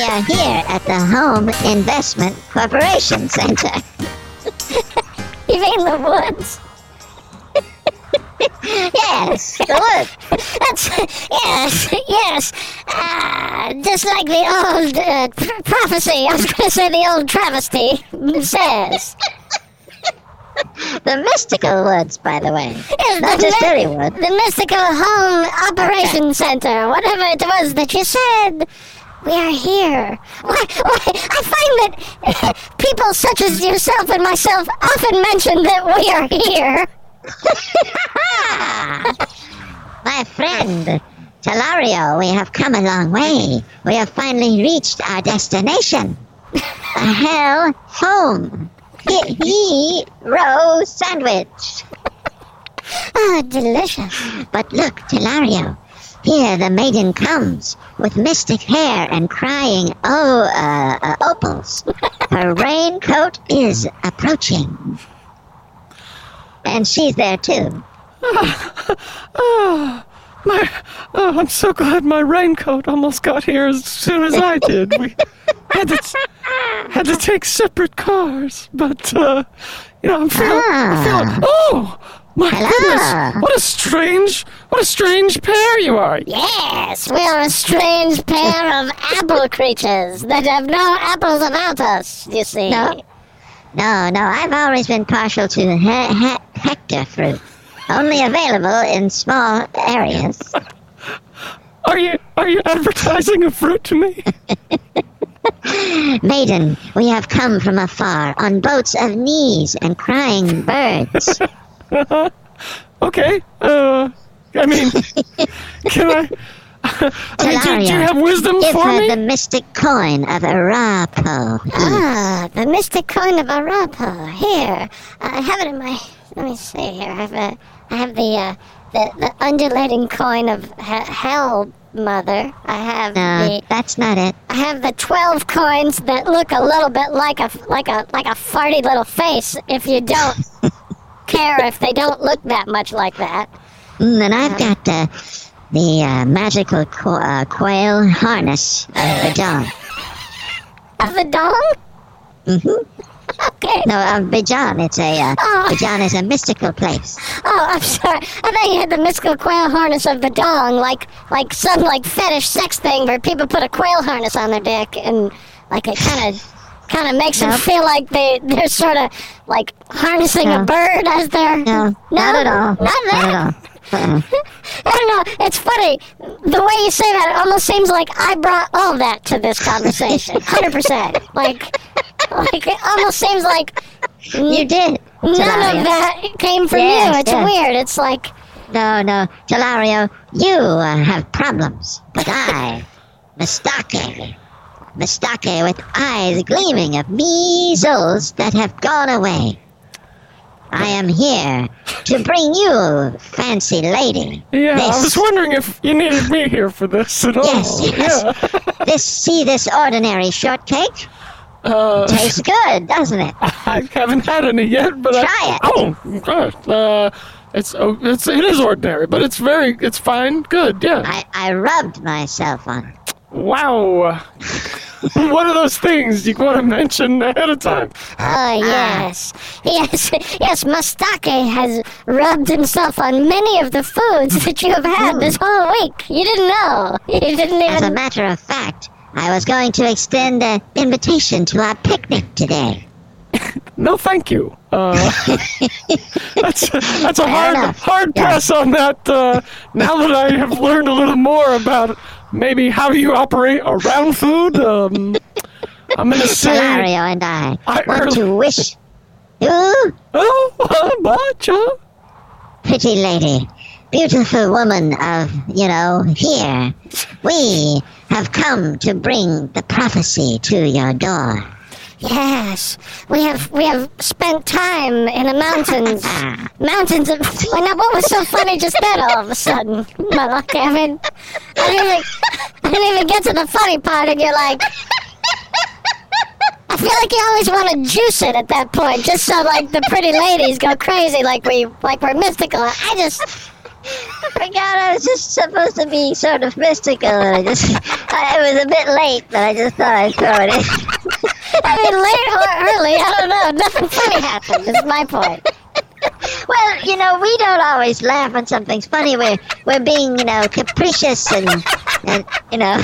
We are here at the Home Investment Corporation Center. You mean the woods? yes, the woods. That's yes, yes. Uh, just like the old uh, pr- prophecy. I was going to say the old travesty says. The mystical woods, by the way. Yes, Not the just mi- any wood. The mystical home operation center, whatever it was that you said. We are here. Why, why, I find that people such as yourself and myself often mention that we are here. My friend, Telario, we have come a long way. We have finally reached our destination. The hell home. He, he row sandwich. Ah, delicious. But look, Telario, here the maiden comes with mystic hair and crying, oh, uh, uh, opals. Her raincoat is approaching. And she's there too. My, oh, I'm so glad my raincoat almost got here as soon as I did. We had to had to take separate cars, but uh, you know, I'm feeling, I'm feeling. Oh, my Hello. goodness! What a strange, what a strange pair you are. Yes, we are a strange pair of apple creatures that have no apples about us, you see. No. No, no, I've always been partial to he- he- hector fruit. Only available in small areas. Are you are you advertising a fruit to me? Maiden, we have come from afar on boats of knees and crying birds. Okay. Uh, I mean, can I? I mean, do, do you have wisdom Give for her me? the mystic coin of Arapo. Ah, the mystic coin of Arapo. Here, I have it in my. Let me see here. I have a. I have the uh, the, the undulating coin of he- Hell Mother. I have No, the. that's not it. I have the twelve coins that look a little bit like a like a like a farty little face. If you don't care if they don't look that much like that. Mm, and I've got uh, the uh, magical qu- uh, quail harness of the dong. Of the dong? Mm-hmm. Okay. No, of Bijan. It's a uh, Oh. Bijan is a mystical place. Oh, I'm sorry. I thought you had the mystical quail harness of the dong, like like some like fetish sex thing where people put a quail harness on their dick and like it kind of kind of makes them feel like they they're sort of like harnessing a bird as they're No, not at all. Not that. Not at all. Uh-uh. I don't know. It's funny. The way you say that, it almost seems like I brought all that to this conversation. Hundred percent. Like, like it almost seems like You did. none of that came from Yes, you. It's yes. weird. It's like. No, no, Telario, you uh, have problems, but I, Mistake, Mistake with eyes gleaming of measles that have gone away. I am here to bring you, fancy lady. Yeah, I was wondering if you needed me here for this at all. Yes, yes. Yeah. This, see this ordinary shortcake? Uh, Tastes good, doesn't it? I haven't had any yet, but Try I, it. Oh, gosh. Uh, it's oh, it's it is ordinary, but it's very it's fine. Good, yeah. I, I rubbed myself on it. Wow. One of those things you want to mention ahead of time. Oh yes, yes, yes. Mustake has rubbed himself on many of the foods that you have had this whole week. You didn't know. You didn't As a matter of fact, I was going to extend an invitation to our picnic today. No, thank you. Uh, that's that's a Fair hard enough. hard Yeah. pass on that. Uh, now that I have learned a little more about maybe how you operate around food, um, I'm gonna say. Solario and I, I want early- to wish you, Oh, uh, Bacha. pretty lady, beautiful woman of, you know, here, we have come to bring the prophecy to your door. Yes, we have we have spent time in the mountains, mountains of. Well, now what was so funny just then? All of a sudden, Malak, I I didn't even, I didn't even get to the funny part, and you're like. I feel like you always want to juice it at that point, just so like the pretty ladies go crazy, like we like we're mystical. I just, oh forgot I was just supposed to be sort of mystical, and I just I, it was a bit late, but I just thought I'd throw it in. I mean, late or early, I don't know. Nothing funny happened. Is my point. Well, you know, we don't always laugh when something's funny. We're we're being, you know, capricious and and you know.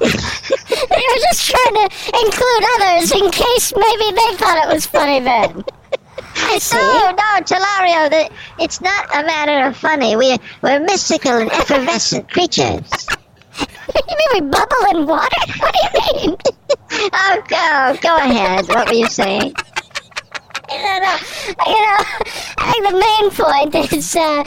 You're just trying to include others in case maybe they thought it was funny then. I see. No, no, Telario, the, it's not a matter of funny. We're we're mystical and effervescent creatures. You mean we bubble in water? What do you mean? Oh, go go ahead. What were you saying? You know, you know, I think the main point is uh,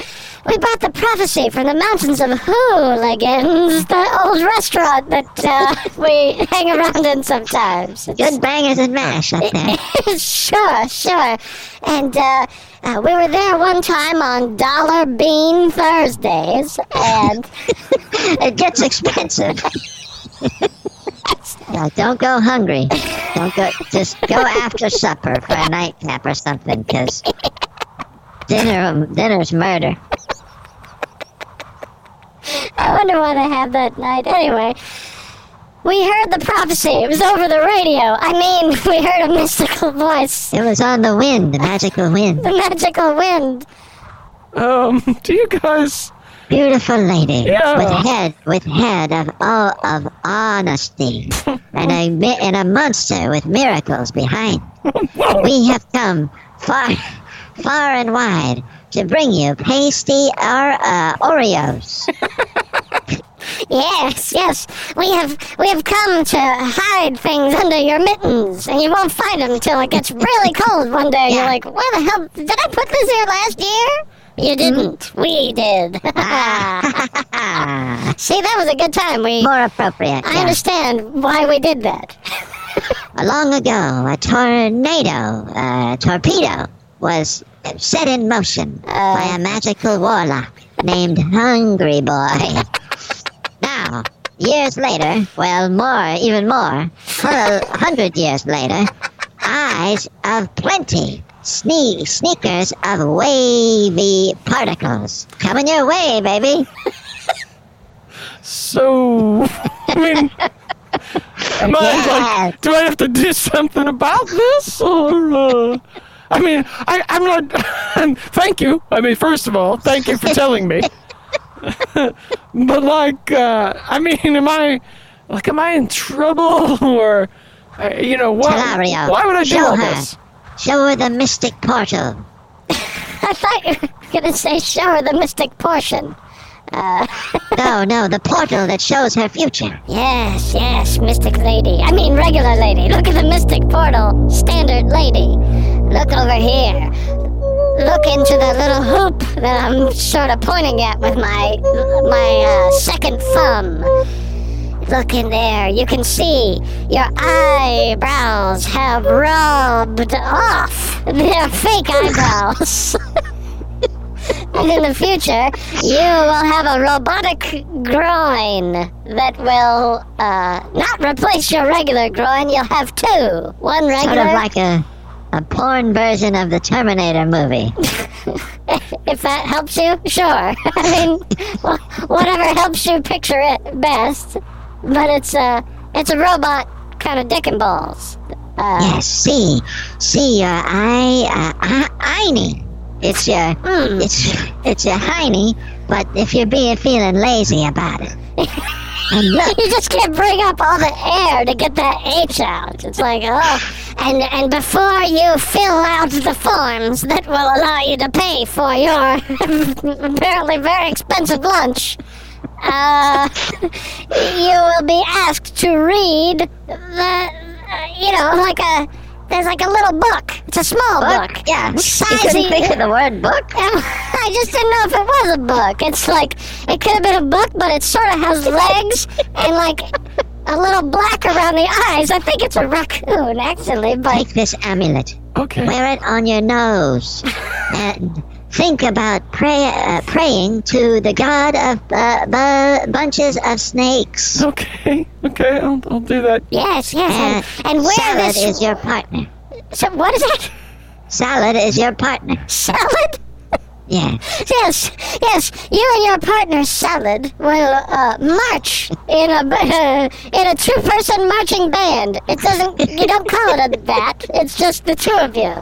we bought the prophecy from the mountains of Hooligans, the old restaurant that uh, we hang around in sometimes. It's, Good bangers and mash up there. sure, sure. And uh, uh, we were there one time on Dollar Bean Thursdays, and It gets expensive. Don't go hungry. Don't go. Just go after supper for a nightcap or something, because dinner dinner's murder. I wonder what I had that night. Anyway, we heard the prophecy. It was over the radio. I mean, we heard a mystical voice, It was on the wind, the magical wind. the magical wind. Um, do you guys? Beautiful lady Yeah. with head with head of all of honesty, and a mi- and a monster with miracles behind. We have come far, far and wide to bring you pasty or uh, Oreos. Yes, yes. We have we have come to hide things under your mittens, and you won't find them until it gets really cold one day. You're like, where the hell did I put this here last year? You hmm? didn't. We did. Ah. See, that was a good time. We. More appropriate. I yeah. understand why we did that. Long ago, a tornado, a torpedo, was set in motion by a uh. magical warlock named Hungry Boy. Now, years later, well, more, even more, a hundred years later, eyes of plenty, sne- sneakers of wavy particles. Coming your way, baby. So, I mean, am I like? Do I have to do something about this, or? Uh, I mean, I, I'm not. thank you. I mean, first of all, thank you for telling me. but like, uh, I mean, am I like, am I in trouble, or, uh, you know, what? Telario, Why would I do show all her. this? Show her the mystic portal. I thought you were gonna say show her the mystic portion. No, no, the portal that shows her future. Yes, yes, mystic lady. I mean, regular lady. Look at the mystic portal. Standard lady. Look over here. Look into the little hoop that I'm sort of pointing at with my my uh, second thumb. Look in there. You can see your eyebrows have rubbed off. They're fake eyebrows. And in the future, you will have a robotic groin that will uh, not replace your regular groin. You'll have two. One regular. Sort of like a, a porn version of the Terminator movie. if that helps you, sure. I mean, whatever helps you picture it best. But it's a it's a robot kind of dick and balls. Uh, Yes, see, see your eye, uh, hiney. It's your, Hmm. it's, it's your hiney, but if you're being feeling lazy about it. And look, You just can't bring up all the air to get that H out. It's like, oh. And, and before you fill out the forms that will allow you to pay for your apparently very expensive lunch, uh, you will be asked to read the, uh, you know, like a, there's like a little book. It's a small book. book, yeah. You Sizey- couldn't think of the word book? I just didn't know if it was a book. It's like it could have been a book, but it sort of has legs and like a little black around the eyes. I think it's a raccoon, actually, but Take this amulet, Okay. wear it on your nose, and think about pray, uh, praying to the god of uh, bu- bunches of snakes. Okay. Okay. I'll, I'll do that. yes, yes, Uh, and, and wear salad this. is your partner. so what is that? Salad is your partner. Salad? Yeah. Yes, yes. You and your partner Salad will uh, march in a uh, in a two-person marching band. It doesn't. You don't call it a that. It's just the two of you.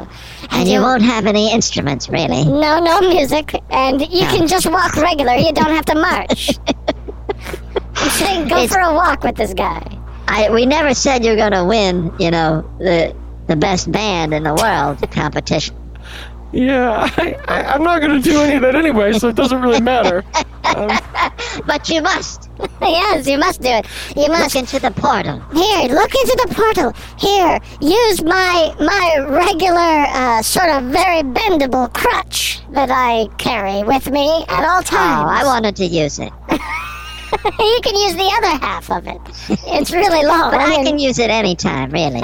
And you won't have any instruments, really. No, no music, and you No. can just walk regular. You don't have to march. I'm saying go It's- for a walk with this guy. I we never said you're gonna win. You know the the best band in the world competition. Yeah, I, I, I'm not going to do any of that anyway, so it doesn't really matter. Um, But you must yes, you must do it. You must. look into the portal. Here, look into the portal. Here, use my my regular uh, sort of very bendable crutch that I carry with me at all times. Oh. I wanted to use it, you can use the other half of it. It's really long. but I mean, can use it anytime, really.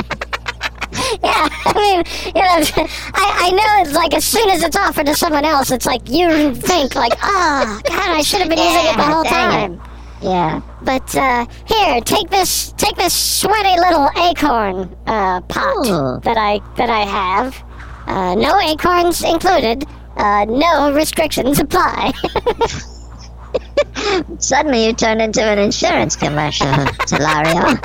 Yeah, I mean, you know, I, I know it's like as soon as it's offered to someone else, it's like you think like, oh, God, I should have been using it the whole time. it. Yeah. But uh, here, take this, take this sweaty little acorn uh, pot Ooh. that I that I have. Uh, no acorns included. Uh, no restrictions apply. Suddenly you turned into an insurance commercial, Telario.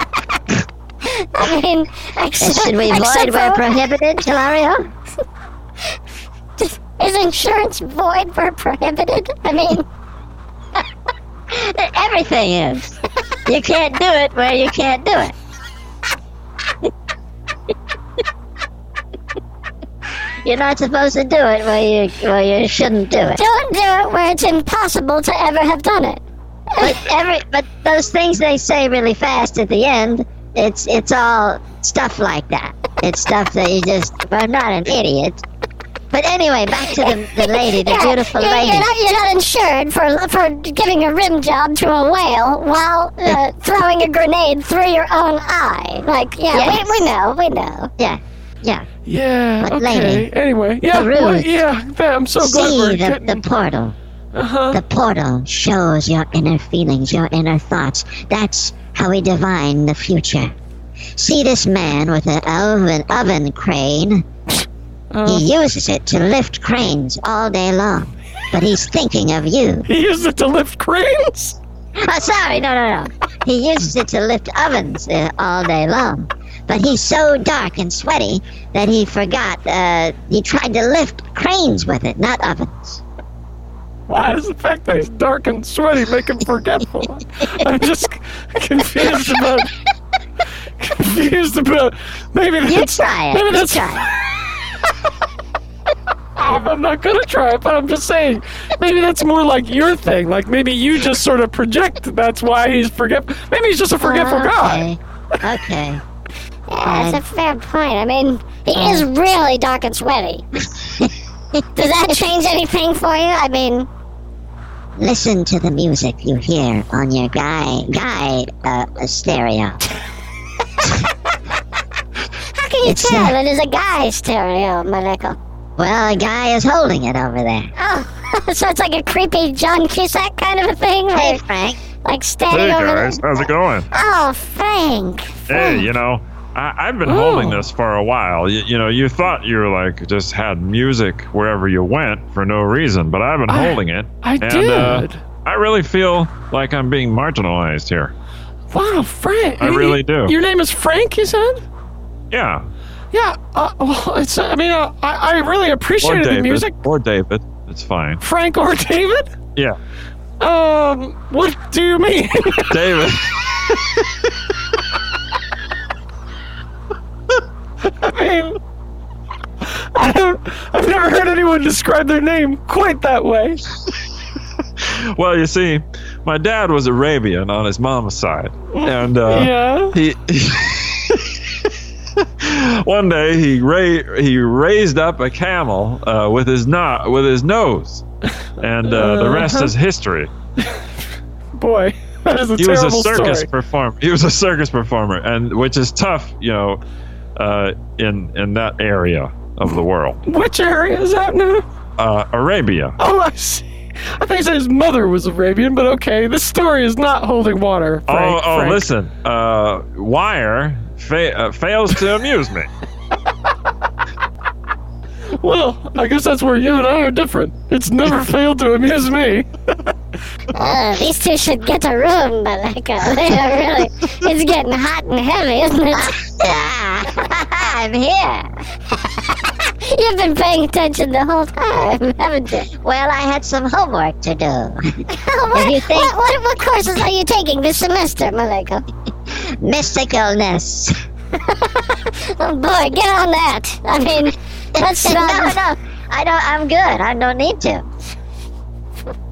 I mean, except, Should we void where prohibited, Telario? Is insurance void where prohibited? I mean, Everything is. You can't do it where you can't do it. You're not supposed to do it where you where you shouldn't do it. don't do it where it's impossible to ever have done it. But every but those things they say really fast at the end, it's it's all stuff like that. It's stuff that you just I'm not an idiot. But anyway, back to the, the lady, the Yeah, beautiful you're, lady. You're not, you're not insured for for giving a rim job to a whale while uh, throwing a grenade through your own eye. Like, yeah, Yes. we, we know, we know. Yeah, yeah. yeah, But okay. lady, anyway, yeah, the well, yeah. I'm so glad See we're the, getting. the portal. uh-huh. The portal shows your inner feelings, your inner thoughts. That's how we divine the future. See this man with an oven, oven crane. Uh, He uses it to lift cranes all day long. But he's thinking of you. he uses it to lift cranes. Oh, sorry, no, no, no. He uses it to lift ovens uh, all day long. But he's so dark and sweaty that he forgot. Uh, he tried to lift cranes with it, not ovens. Why does the fact that he's dark and sweaty make him forgetful? I'm just confused about. Confused about. Maybe that's. You that's. try it. Maybe You that's. Try I'm not gonna try it, but I'm just saying. Maybe that's more like your thing. Like maybe you just sort of project. That's why he's forget. Maybe he's just a forgetful guy. okay. Okay. Yeah, that's a fair point. I mean, he is really dark and sweaty. Does that change anything for you? I mean, Listen to the music you hear on your guy guy uh, stereo. how can you It's, tell uh, it is a guy stereo, Maleko? Well, a guy is holding it over there. Oh, so it's like a creepy John Cusack kind of a thing? Hey, Like, Frank. like standing Hey over guys, there? how's it going? Oh, Frank. Hey, you know, I, I've been Oh. holding this for a while. You, you know, you thought you were like just had music wherever you went for no reason, but I've been I- holding it. I and, Uh, did. I really feel like I'm being marginalized here. Wow, Frank. I really do. Your name is Frank, you said? Yeah. Yeah. Uh, well, it's. I mean, uh, I, I really appreciated the music. Or David. It's fine. Frank or David? Yeah. Um, what do you mean? David. I mean, I don't. I've never heard anyone describe their name quite that way. well, you see, my dad was Arabian on his mom's side. And uh, yeah. he one day he ra- he raised up a camel uh, with his no- with his nose, and uh, the rest Uh-huh. is history. Boy, that is a He was a circus story. performer. He was a circus performer, and which is tough, you know, uh, in in that area of the world, Which area is that now? uh, Arabia. Oh, I see. I think he said his mother was Arabian, but okay, this story is not holding water. Frank, oh, oh, Frank. listen, uh, Wire fa- uh, fails to amuse me. Well, I guess that's where you and I are different. It's never failed to amuse me. Uh, these two should get a room, but like, uh, they are really, it's getting hot and heavy, isn't it? I'm here. You've been paying attention the whole time, haven't you? Well, I had some homework to do. what, you think- what, what, what courses are you taking this semester, Maleko? Mysticalness. Oh boy, get on that. I mean, that's no, not. no, I don't. I'm good. I don't need to.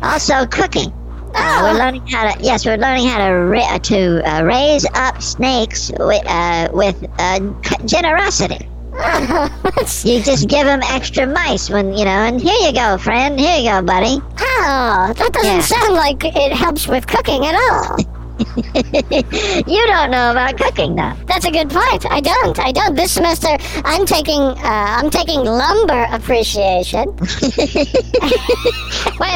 Also, cooking. Uh, we're learning how to. Yes, we're learning how to ra- to uh, raise up snakes with uh, with uh, generosity. You just give them extra mice when you know. And here you go, friend. Here you go, buddy. Oh, that doesn't Yeah. sound like it helps with cooking at all. you don't know about cooking, though. That's a good point. I don't. I don't. This semester, I'm taking. Uh, I'm taking lumber appreciation. Wait,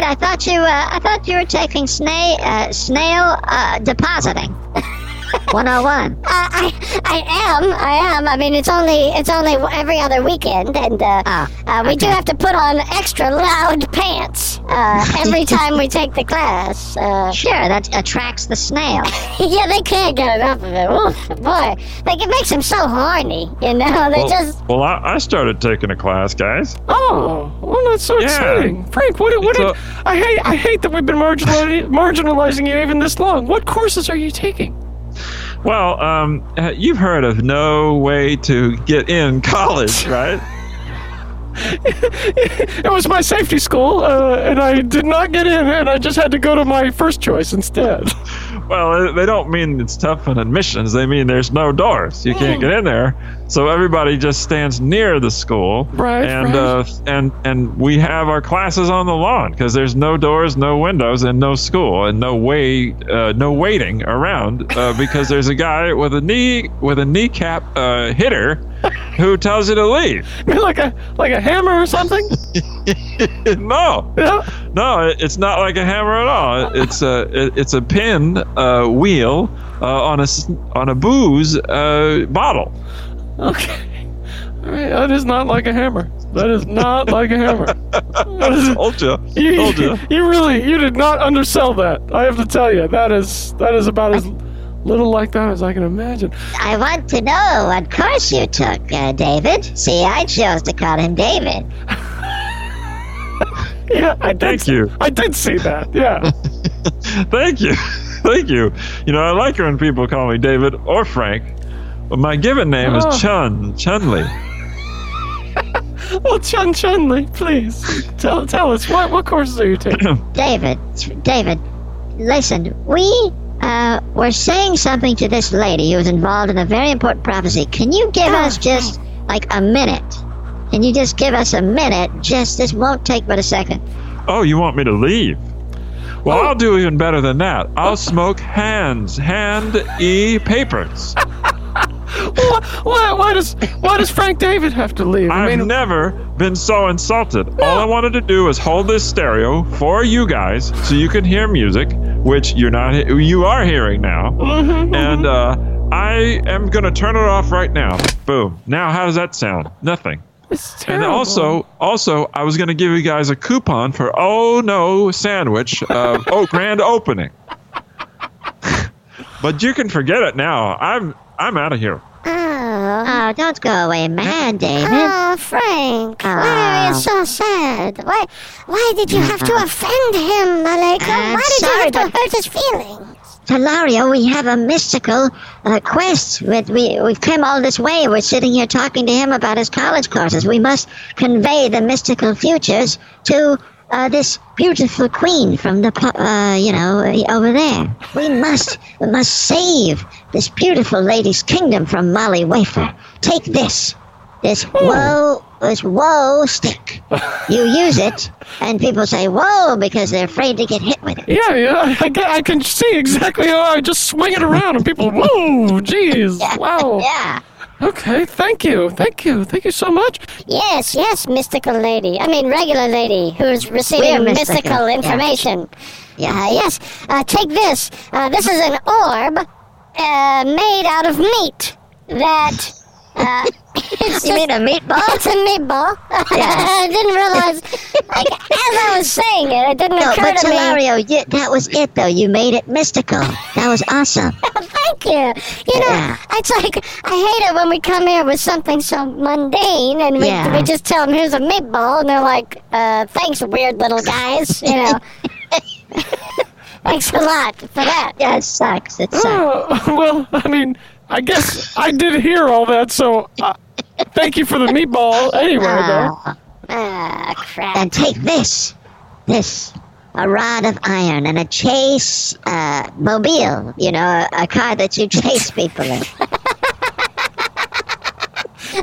I thought you. Uh, I thought you were taking snail uh, snail uh, depositing. 101. Uh, I, I am. I am. I mean, it's only it's only every other weekend, and uh, Ah, uh, we do have to put on extra loud pants uh, every time we take the class. Uh, Sure, that attracts the snail. yeah, they can't get enough of it. Oof, boy, like it makes them so horny. You know, they Well, just. well I, I started taking a class, guys. Oh, well, that's so Yeah. exciting, Frank. What? What? So- did, I hate. I hate that we've been marginali- marginalizing you even this long. What courses are you taking? Well, um, uh, you've heard of no way to get in college, right? It was my safety school, uh, and I did not get in, and I just had to go to my first choice instead. Well, they don't mean it's tough on admissions. They mean there's no doors. You can't get in there. So everybody just stands near the school. Right, And right. uh, and and we have our classes on the lawn because there's no doors, no windows, and no school, and no way, uh, no waiting around uh, because there's a guy with a knee with a kneecap uh, hitter who tells you to leave. Like a like a hammer or something. no, Yeah. no, it's not like a hammer at all. It's a it, it's a pin uh, wheel uh, on a on a booze uh, bottle. Okay. All right. That is not like a hammer. That is not like a hammer. That is- Told you, you, told you. you really you did not undersell that. I have to tell you that is that is about as little like that as I can imagine. I want to know what course you took, uh, David. See, I chose to call him David. Yeah, I did. Thank you. I did see that. Yeah. Thank you, thank you. You know I like it when people call me David or Frank. But my given name Oh. is Chun Chunley. well, Chun Chunley, please tell tell us what what courses are you taking? David, David, listen, we uh, were saying something to this lady who was involved in a very important prophecy. Can you give us just like a minute? Can you just give us a minute? Just this won't take but a second. Oh, you want me to leave? Well, Oh. I'll do even better than that. I'll smoke hands, hand e papers. why, why why does why does Frank David have to leave? I I've mean, never been so insulted. All I wanted to do was hold this stereo for you guys so you can hear music, which you're not you are hearing now. Mm-hmm, And uh, I am gonna turn it off right now. Boom. Now how does that sound? Nothing. it's And terrible. also, also, I was gonna give you guys a coupon for Oh No sandwich. Uh, oh, grand opening. but you can forget it now. I'm I'm out of here. Oh, Oh, don't go away mad, David. oh, Frank, why are you so sad? Why, why did you have to offend him, Maleko? I'm Why did you have to hurt his feelings? Hilario, we have a mystical uh, quest. We, we, we've come all this way. We're sitting here talking to him about his college courses. We must convey the mystical futures to uh, this beautiful queen from the, uh, you know, uh, over there. We must, we must save this beautiful lady's kingdom from Molly Wafer. Take this, this whoa, this whoa stick. You use it, and people say whoa because they're afraid to get hit with it. Yeah, yeah, I, can- I can see exactly how I just swing it around and people, whoa, jeez, wow. Yeah. Okay, thank you, thank you, thank you so much. Yes, yes, mystical lady. I mean, regular lady who's receiving We're mystical, mystical, yeah. information. Yes. Uh, yes. Uh, take this. Uh, this is an orb uh, made out of meat that uh, It's You mean a meatball? It's a meatball. Yeah. I didn't realize. Like as I was saying it, it didn't No, occur but to me. Telario, you, that was it though. You made it mystical. That was awesome. Thank you. You know, Yeah. it's like I hate it when we come here with something so mundane and we, Yeah. we just tell them here's a meatball and they're like, uh, "Thanks, weird little guys." You know. Thanks a lot for that. Yeah, it sucks. It sucks. Oh, well, I mean, I guess I did hear all that, so uh, thank you for the meatball anyway, though. Ah, Ah, crap. and take this, this, a rod of iron and a chase uh, mobile. You know, a, a car that you chase people in.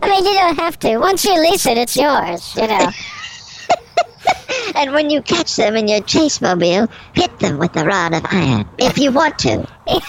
I mean, you don't have to. Once you lease it, it's yours. You know. And when you catch them in your chase mobile, hit them with the rod of iron if you want to.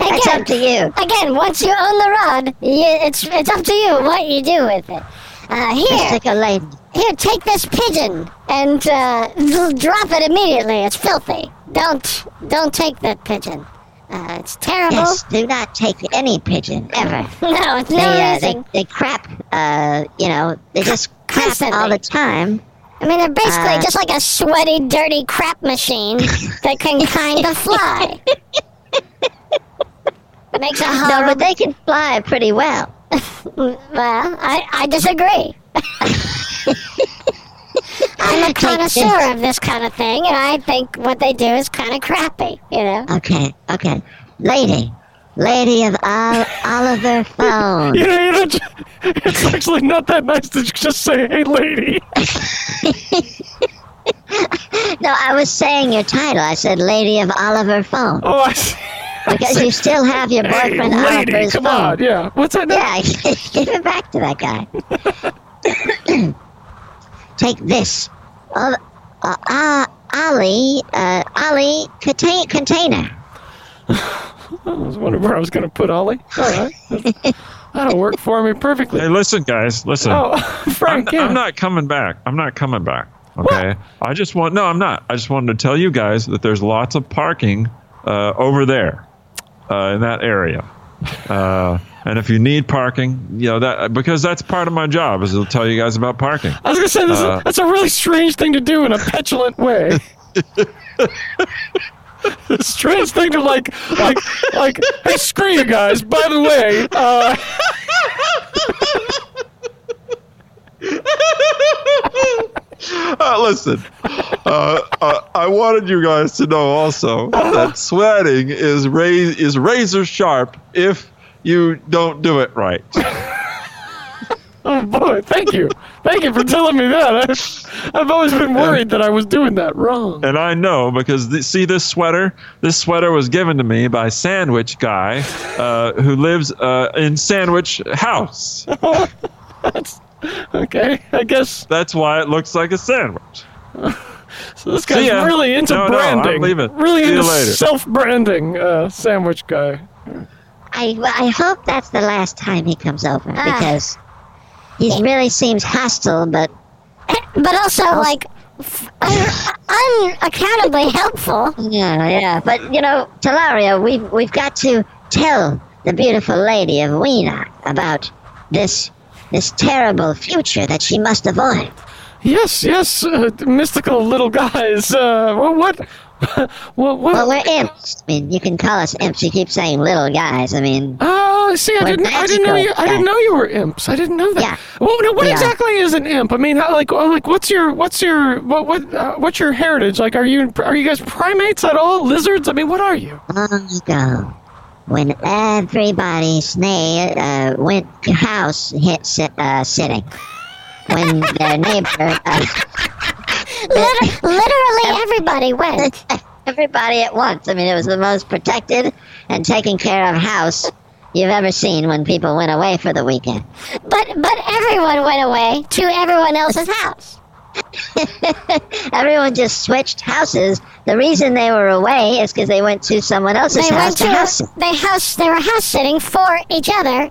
Again, up to you. again, once you own the rod, you, it's it's up to you what you do with it. Uh, here, Mystical lady. here, take this pigeon and uh, drop it immediately. It's filthy. Don't don't take that pigeon. Uh, it's terrible. Yes, do not take any pigeon ever. No, it's They, no uh, they, they crap, uh, you know, they just crap Constantly. all the time. I mean, they're basically uh, just like a sweaty, dirty crap machine that can kind of fly. Makes a No, but they can fly pretty well. Well, I, I disagree. I'm a connoisseur of this kind of thing, and I think what they do is kind of crappy, you know? Okay, okay. Lady. Lady of Ol- Oliver Phone. You know, you know, it's actually not that nice to just say, hey, lady. No, I was saying your title. I said Lady of Oliver Phone. Oh, I see. Because you still have your Hey, boyfriend lady, Oliver's come phone. on, yeah. What's that? Yeah, give it back to that guy. Take this. Uh, uh, uh, Ollie, uh, Ollie contain- container. I was wondering where I was going to put Ollie. All right. That'll work for me perfectly. Hey, listen, guys, listen. Oh, I'm, Frank, yeah. I'm not coming back. I'm not coming back. Okay. I just want no. I'm not. I just wanted to tell you guys that there's lots of parking uh, over there uh, in that area. Uh, and if you need parking, you know that because that's part of my job is to tell you guys about parking. I was going to say, this Uh, is, that's a really strange thing to do in a petulant way. A strange thing to like, like, like. Hey, screw you guys. By the way, uh, Uh, listen, uh, uh, I wanted you guys to know also that sweating is ra- is razor sharp if you don't do it right. oh boy, thank you, thank you for telling me that. I, I've always been worried that I was doing that wrong. And I know because th- see this sweater. This sweater was given to me by Sandwich guy uh, who lives uh, in Sandwich House. Okay, I guess That's why it looks like a sandwich. so. This guy's ya. really into No, no, I'm branding. leaving. Really See into later. self-branding. Uh, sandwich guy. I, I hope that's the last time he comes over Ah. because he really seems hostile, but But also, like, un- unaccountably helpful. yeah, yeah. But you know, Talaria, we've we've got to tell the beautiful lady of Weena about this this terrible future that she must avoid. Yes, yes, uh, mystical little guys. Uh, what? what? What? Well, we're imps. I mean, you can call us imps. You keep saying little guys. I mean, Oh, see, I didn't, I didn't know you. magical, I didn't know you were imps. I didn't know that. Yeah. Well, now, what are. exactly is an imp? I mean, how, like, like, what's your, what's your, what, what, uh, what's your heritage? Like, are you, are you guys primates at all? Lizards? I mean, what are you? long ago, when everybody sna- uh, went to house hit sit, uh, sitting, when their neighbor, uh, Liter- literally everybody went. everybody at once. I mean, it was the most protected and taken care of house you've ever seen when people went away for the weekend. But but everyone went away to everyone else's house. Everyone just switched houses. The reason they were away is because they went to someone else's They house went to house. to they house they were house sitting for each other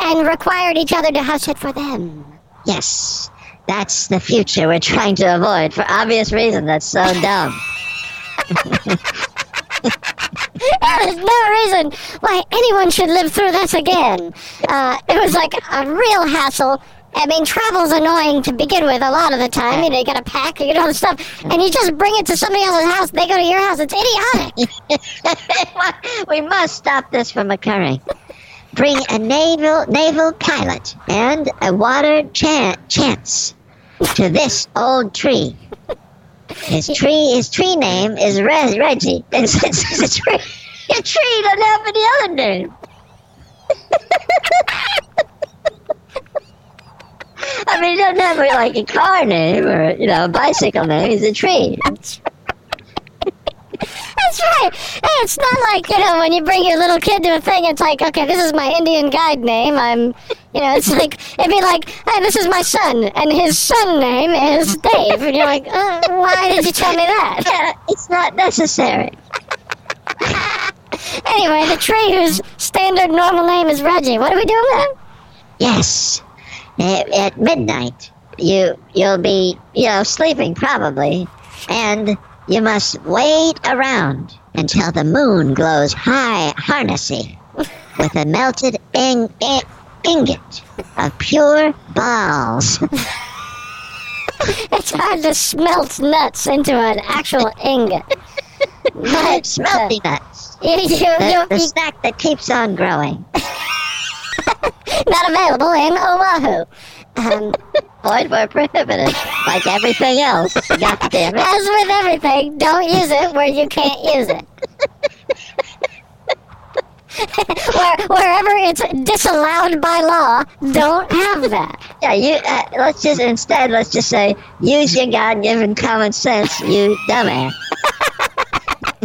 and required each other to house sit for them. Yes, that's the future we're trying to avoid for obvious reasons. That's so dumb. there's no reason why anyone should live through this again. Uh, it was like a real hassle. I mean, travel's annoying to begin with a lot of the time. You know, you gotta pack, you get all this stuff, and you just bring it to somebody else's house. They go to your house. It's idiotic. we must stop this from occurring. Bring a naval naval pilot and a water cha- chance to this old tree. His tree, his tree name is Re- Reggie. It's, it's a tree. A tree doesn't have any other name. I mean, he doesn't have like a car name or you know a bicycle name. He's a tree. That's right. Hey, it's not like, you know, when you bring your little kid to a thing, it's like, okay, this is my Indian guide name. I'm, you know, it's like, it'd be like, hey, this is my son, and his son name is Dave. And you're like, uh, why did you tell me that? Yeah, it's not necessary. Anyway, the tree whose standard normal name is Reggie. What are we doing him? Yes. At, at midnight, you you'll be you know sleeping probably, and you must wait around until the moon glows high harnessy with a melted ing- ing- ingot of pure balls. It's hard to smelt nuts into an actual ingot. But, Smelty nuts. uh, you, you, The, you, the snack that keeps on growing. not available in Oahu. Um, Void were prohibited, like everything else. God damn it. As with everything, don't use it where you can't use it. where, wherever it's disallowed by law, don't have that. Yeah, you. Uh, let's just instead. Let's just say, use your God-given common sense, you dumbass.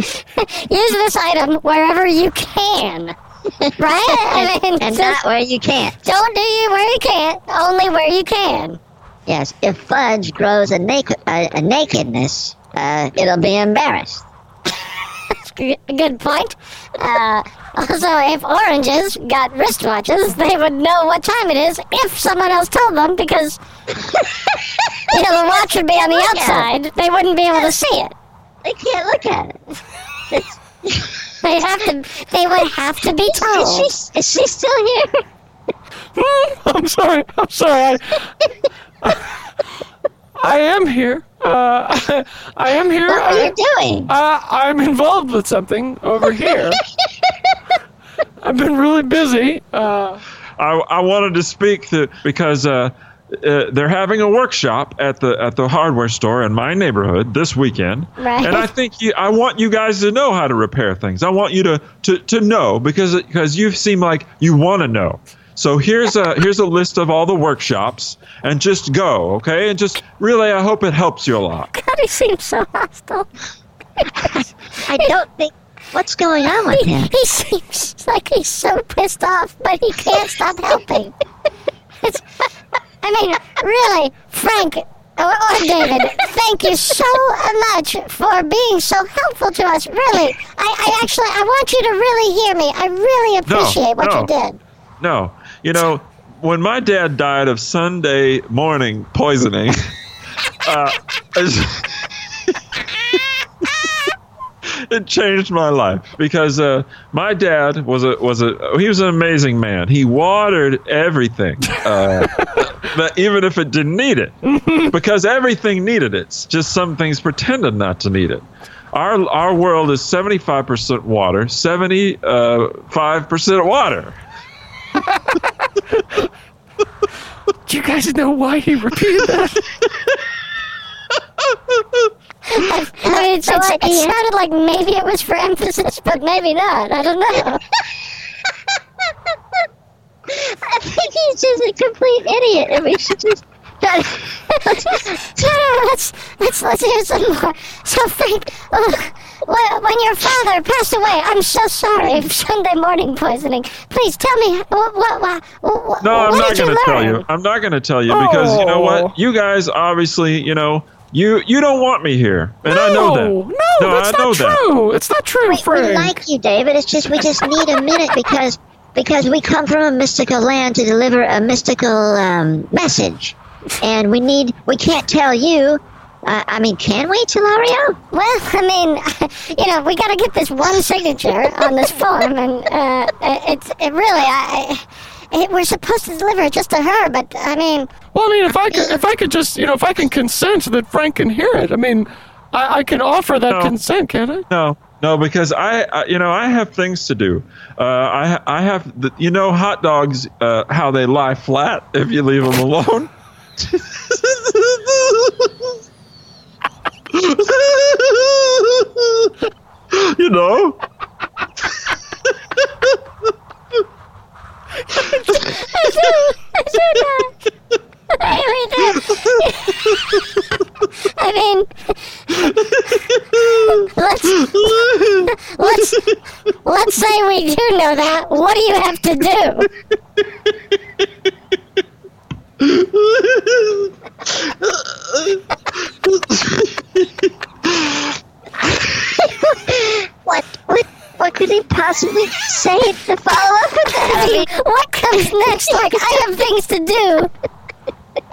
Use this item wherever you can. Right? I mean, and not where you can't. don't do you where you can't, only where you can. Yes, if fudge grows a, naked, a, a nakedness, uh, it'll be embarrassed. Good point. Uh, also, if oranges got wristwatches, they would know what time it is if someone else told them because, you know, the watch would be on the outside. They wouldn't be able to see it. They can't look at it. It's, They have to. They would have to be is, told. she, is she still here? I'm sorry. I'm sorry. I, I am here. Uh, I am here. What are I, you doing? uh, I'm involved with something over here. I've been really busy. Uh, I, I wanted to speak to because uh, uh, they're having a workshop at the at the hardware store in my neighborhood this weekend, Right. and I think you, I want you guys to know how to repair things. I want you to to, to know because because you seem like you want to know. So here's a here's a list of all the workshops, and just go, okay? And just really, I hope it helps you a lot. God, he seems so hostile. I don't think. What's going on with He, him? he seems like he's so pissed off, but he can't stop helping. I mean, really, Frank or, or David, thank you so much for being so helpful to us. Really, I, I actually, I want you to really hear me. I really appreciate what no. you did. No, you know, when my dad died of Sunday morning poisoning, uh, it changed my life because uh, my dad was a was a he was an amazing man. He watered everything, uh, but even if it didn't need it, because everything needed it. It's Just some things pretended not to need it. Our our world is seventy uh, five percent water, seventy five percent water. do you guys know why he repeated that? I mean, it's, No it sounded like maybe it was for emphasis, but maybe not. I don't know. I think he's just a complete idiot, and we should just try to. No, no, let's let's let's hear some more. So Frank, uh, when, when your father passed away, I'm so sorry. Sunday morning poisoning. Please tell me what what what. what No, I'm what not going to tell you. I'm not going to tell you because you know Oh. what? You guys obviously, you know, you you don't want me here, and I know that. No, no, that's I know not that. true. It's not true, We, Frank. we like you, David. It's just we just need a minute because because we come from a mystical land to deliver a mystical um, message, and we need we can't tell you Uh, I mean, can we, Telario? Well, I mean, you know, we got to get this one signature on this form, and uh, it's it really, I, it, we're supposed to deliver it just to her, but I mean, Well, I mean, if I could, if I could just, you know, if I can consent that Frank can hear it, I mean, I, I can offer that No. consent, can't I? No, no, because I, I, you know, I have things to do. Uh, I, I have, the, you know, hot dogs, uh, how they lie flat if you leave them alone. you know, I mean, I mean, let's let's let's say we do know that. What do you have to do? What, what, what could he possibly say to follow up with that? I mean, what comes next? Like, I have things to do,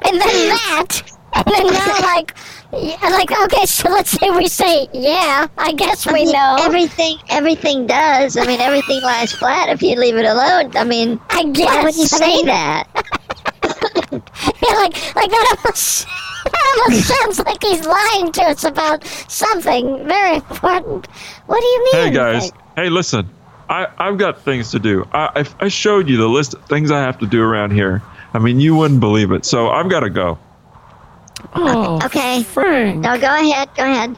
and then that, and then now, like, yeah, like, okay, so let's say we say, yeah, I guess I we mean, know. Everything, everything does. I mean, everything lies flat if you leave it alone. I mean, I guess. why would you I say mean, that? Yeah, like, like that almost, that almost sounds like he's lying to us about something very important. What do you mean? hey guys, hey, listen, I, I've got things to do. I, I, I showed you the list of things I have to do around here. I mean, you wouldn't believe it. So I've got to go. Oh, Okay. Frank. No, go ahead, go ahead.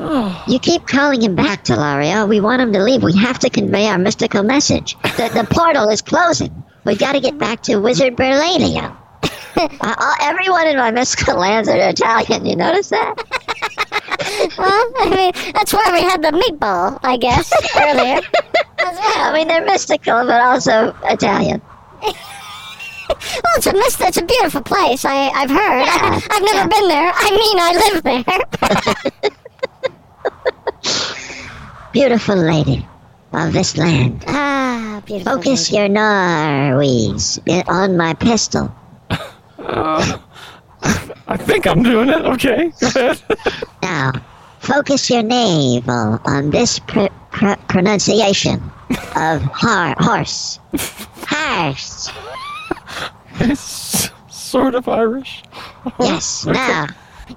Oh, You keep calling him back, Telario. We want him to leave. We have to convey our mystical message. The, the portal is closing. We've got to get back to Wizard Berlanio. uh, all- everyone in my mystical lands are Italian. You notice that? Well, I mean, that's why we had the meatball, I guess, earlier. Well. I mean, they're mystical, but also Italian. Well, it's a mist. It's a beautiful place. I, I've heard. I, I've never Yeah. been there. I mean, I live there. Beautiful lady of this land. ah, beautiful. Focus lady. your narwheels i- on my pistol. I think I'm doing it. Okay. Now, focus your navel on this pr- pr- pronunciation of har- horse. Horse. Sort of Irish. Yes. Now, now,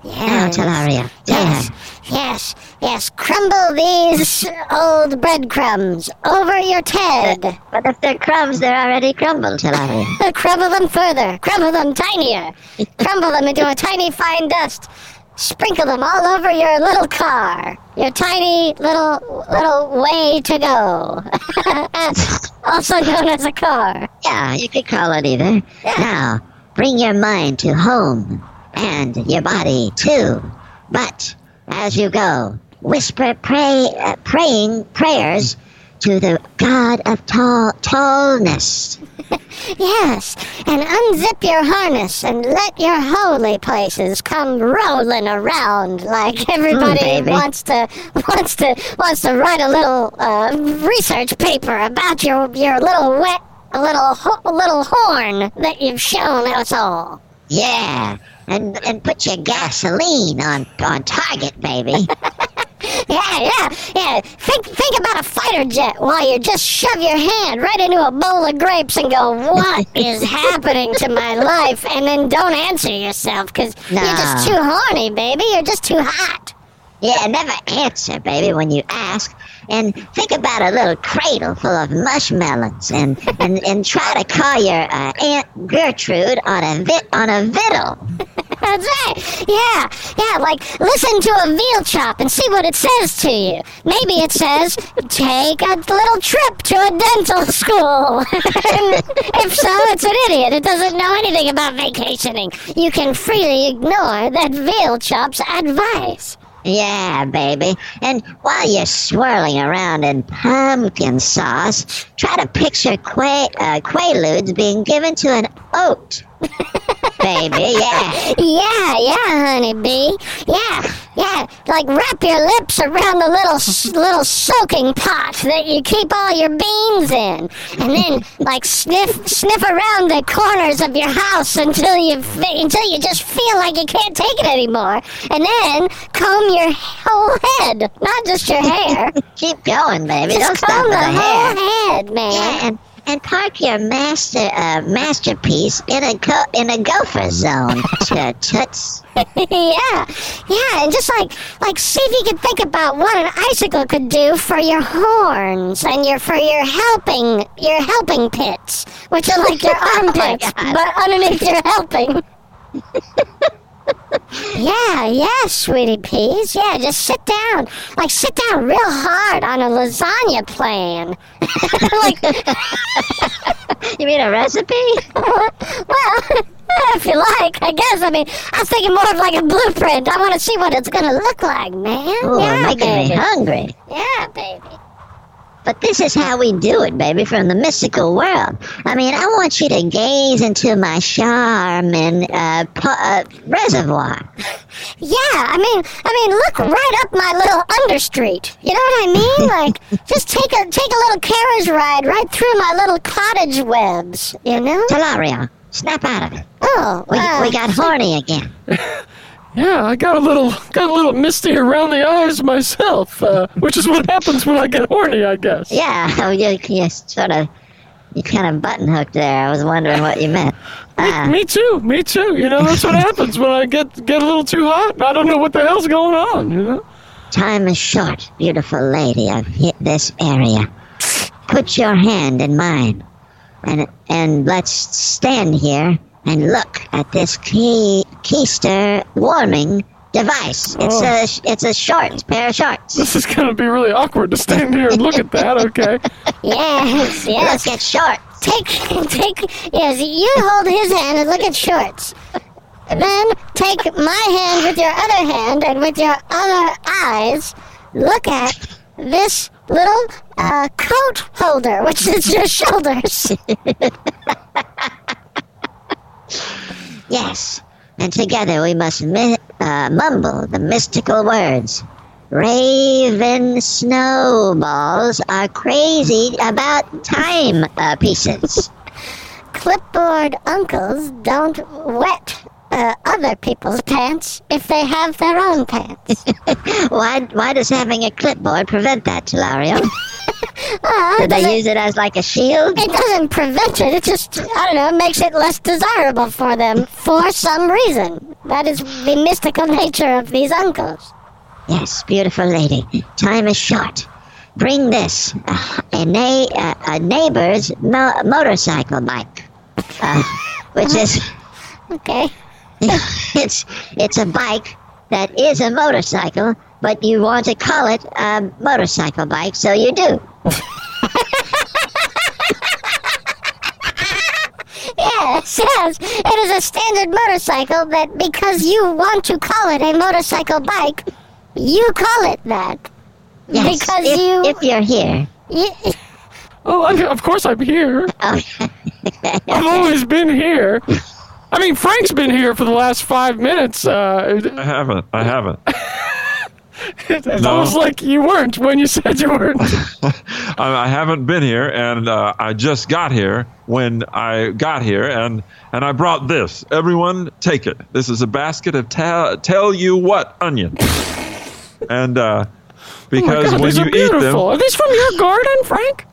Yes. Telaria. Yes, yes, yes. Crumble these old breadcrumbs over your Ted. But if they're crumbs, they're already crumbled, Telaria. Crumble them further. Crumble them tinier. Crumble them into a tiny fine dust. Sprinkle them all over your little car. Your tiny little little way to go. also known as a car. Yeah, you could call it either. Now, bring your mind to home and your body too. But as you go, whisper pray, uh, praying prayers to the God of tall tallness. Yes, and unzip your harness and let your holy places come rolling around like everybody baby. wants to wants to wants to write a little uh, research paper about your your little wet little ho- little horn that you've shown us all. Yeah, and and put your gasoline on on target, baby. Yeah, yeah, yeah. Think think about a fighter jet while you just shove your hand right into a bowl of grapes and go, "What is happening to my life?" And then don't answer yourself because you're just too horny, baby. You're just too hot. Yeah, never answer, baby, when you ask. And think about a little cradle full of mushmelons, and and, and try to call your uh, aunt Gertrude on a vit on a vittle. That's right. Yeah, yeah. Like listen to a veal chop and see what it says to you. Maybe it says take a little trip to a dental school. If so, it's an idiot. It doesn't know anything about vacationing. You can freely ignore that veal chop's advice. Yeah, baby. And while you're swirling around in pumpkin sauce, try to picture que- uh, quaaludes being given to an oat. baby, yeah. Yeah, yeah, honeybee. Yeah. Yeah, like wrap your lips around the little little soaking pot that you keep all your beans in, and then like sniff sniff around the corners of your house until you until you just feel like you can't take it anymore, and then comb your whole head, not just your hair. Keep going, baby. Don't just stop comb with the the hair. whole head, man. Yeah, and, park your master uh, masterpiece in a go- in a gopher zone, t- toots. yeah, yeah, and just like like see if you can think about what an icicle could do for your horns and your for your helping your helping pits, which are like your armpits, God. but underneath your helping. Yeah, yeah, sweetie peas. Yeah, just sit down, like sit down real hard on a lasagna plan. like, You mean a recipe? well, if you like, I guess. I mean, I was thinking more of like a blueprint. I want to see what it's gonna look like, man. Ooh, yeah, making baby. me hungry. Yeah, baby. But this is how we do it, baby, from the mystical world. I mean, I want you to gaze into my charm and uh, pu- uh, reservoir. Yeah, I mean, I mean, look right up my little understreet. You know what I mean? Like, just take a take a little carriage ride right through my little cottage webs. You know? Talario, snap out of it. Oh, We, uh, we got horny again. Yeah, I got a little got a little misty around the eyes myself, uh, which is what happens when I get horny, I guess. Yeah, oh, you, you sort of, you kind of button hooked there. I was wondering what you meant. Uh, Me too, me too. You know, that's what happens when I get get a little too hot. I don't know what the hell's going on. You know. time is short, beautiful lady I've hit this area. Put your hand in mine, and and let's stand here and look at this key keister warming device. It's Oh. a it's a short pair of shorts. This is gonna be really awkward to stand here and look at that. Okay. yes, Let's yes. get short. Take, take. Yes, you hold his hand and look at shorts. Then take my hand with your other hand and with your other eyes, look at this little uh, coat holder, which is your shoulders. Yes, and together we must mi- uh, mumble the mystical words. Raven snowballs are crazy about time uh, pieces. Clipboard uncles don't wet uh, other people's pants if they have their own pants. why, why does having a clipboard prevent that, Telario? Uh, Did they use it as like a shield? It doesn't prevent it. It just, I don't know, makes it less desirable for them for some reason. That is the mystical nature of these uncles. Yes, beautiful lady. Time is short. Bring this, uh, a, na- uh, a neighbor's mo- motorcycle bike, uh, which is Okay. it's it's a bike that is a motorcycle, but you want to call it a motorcycle bike, so you do. Yes, yes. It is a standard motorcycle but because you want to call it a motorcycle bike, you call it that. Yes, Because if, you- if you're here. You, Oh, I, of course I'm here. Oh, I've always been here. I mean, Frank's been here for the last five minutes. Uh, I haven't. I haven't. It's No. almost like you weren't when you said you weren't. I, I haven't been here, and uh, I just got here when I got here, and and I brought this. Everyone, take it. This is a basket of tell tell you what onion, and uh, Oh because God, when you are eat beautiful. them, Are these from your garden, Frank?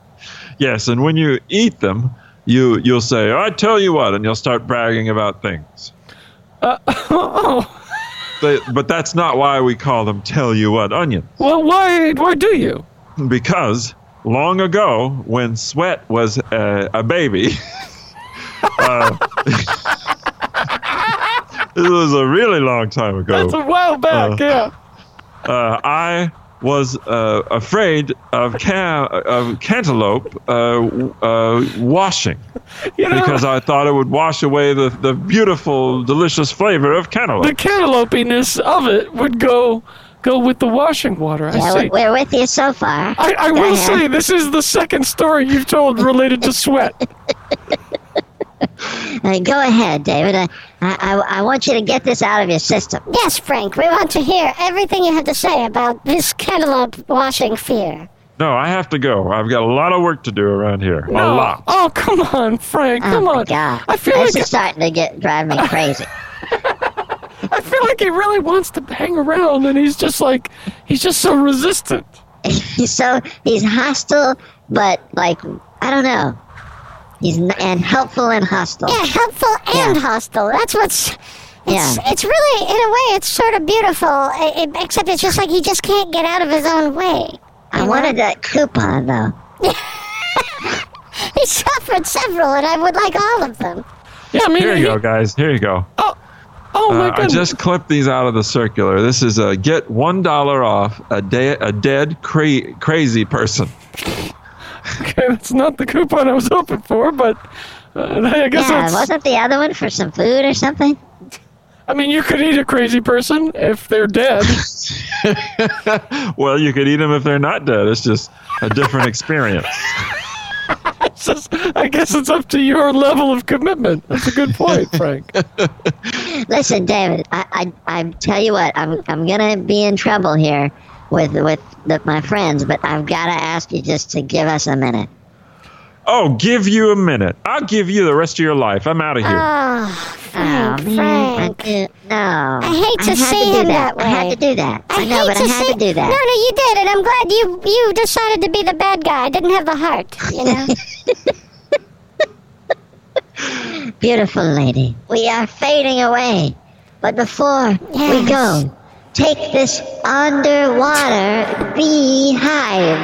yes, and when you eat them, you you'll say, "I tell you what," and you'll start bragging about things. Oh, They, but that's not why we call them tell you what onion. well, why? Why do you? because long ago, when Sweat was a, a baby, uh, it was a really long time ago. That's a while back. Uh, yeah. Uh, I was uh, afraid of cam- of cantaloupe uh, uh, washing You know, because I thought it would wash away the, the beautiful, delicious flavor of cantaloupe. the cantaloupe. cantaloupiness of it would go go with the washing water. I yeah, see. we're, we're with you so far. I, I will ahead. say this is the second story you've told related to sweat. Uh, go ahead, David. I, I, I want you to get this out of your system. Yes, Frank, we want to hear everything you have to say about this cantaloupe washing fear. No, I have to go. I've got a lot of work to do around here. A lot. Oh, come on, Frank. Come oh my on. God! I feel this like is starting to get drive me crazy. I feel like he really wants to hang around, and he's just like he's just so resistant. he's so he's hostile, but like I don't know. He's n- and helpful and hostile. Yeah, helpful and Yeah. hostile. That's what's. It's, Yeah. it's really, in a way, it's sort of beautiful, i- i- except it's just like he just can't get out of his own way. I wanted that coupon though. He suffered several, and I would like all of them. Yeah, I mean, Here he- you go, guys. Here you go. Oh, oh my Uh, I goodness. just clipped these out of the circular. This is a get one dollar off a de- a dead cra- crazy person. Okay, that's not the coupon I was hoping for, but uh, I guess Yeah, that's. wasn't the other one for some food or something? I mean, you could eat a crazy person if they're dead. Well, you could eat them if they're not dead. It's just a different experience. Just- I guess it's up to your level of commitment. That's a good point, Frank. Listen, David, I, I, I tell you what, I'm, I'm gonna be in trouble here with with the, my friends, but I've got to ask you just to give us a minute. Oh, give you a minute. I'll give you the rest of your life. I'm out of here. Oh, oh Frank, oh, man, Frank. I do, no. I hate to had see do him that. that I had to do that. I, know, hate but I had see- to do that. No, no, you did, and I'm glad you you decided to be the bad guy. I didn't have the heart, you know. Beautiful lady, we are fading away. But before we go, take this underwater beehive.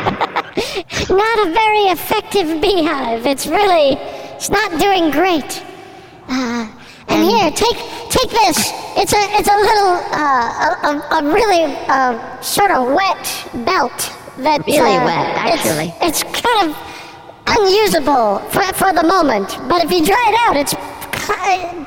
not a very effective beehive. It's really, it's not doing great. Uh, and here, take take this. It's a it's a little uh, a, a, a really uh, sort of wet belt That's Really uh, wet, it's- actually. It's, kind of unusable for for the moment. But if you dry it out, it's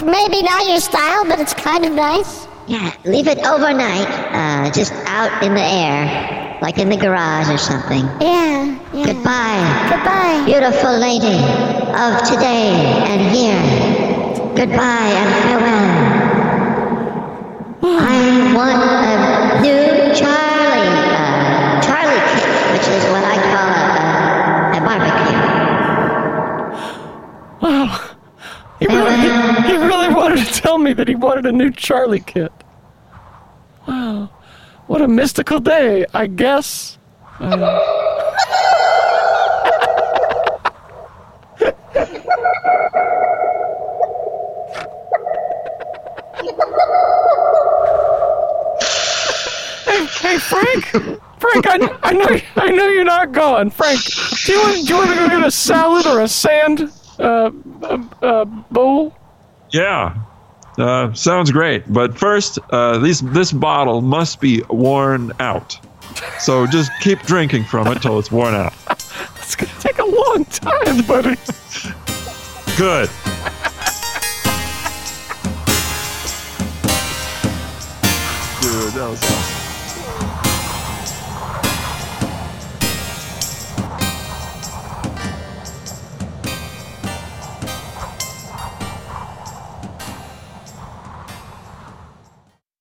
maybe not your style, but it's kind of nice. Yeah, leave it overnight, uh, just out in the air, like in the garage or something. Yeah. yeah. Goodbye, Goodbye. beautiful lady of today and here. Goodbye and farewell. I want a new Charlie, uh, Charlie kit, which is what I call a, a, a barbecue. Wow. He really, he, he really wanted to tell me that he wanted a new Charlie kit. Wow. What a mystical day, I guess. Uh, hey, hey, Frank. Frank, I, I know I know you're not going. Frank, do you want do you want to go get a salad or a sand uh, uh, uh, bowl? Yeah. Uh, sounds great. But first, uh, these, this bottle must be worn out. So just keep drinking from it till it's worn out. It's gonna take a long time, buddy. Good. Dude, that was awesome.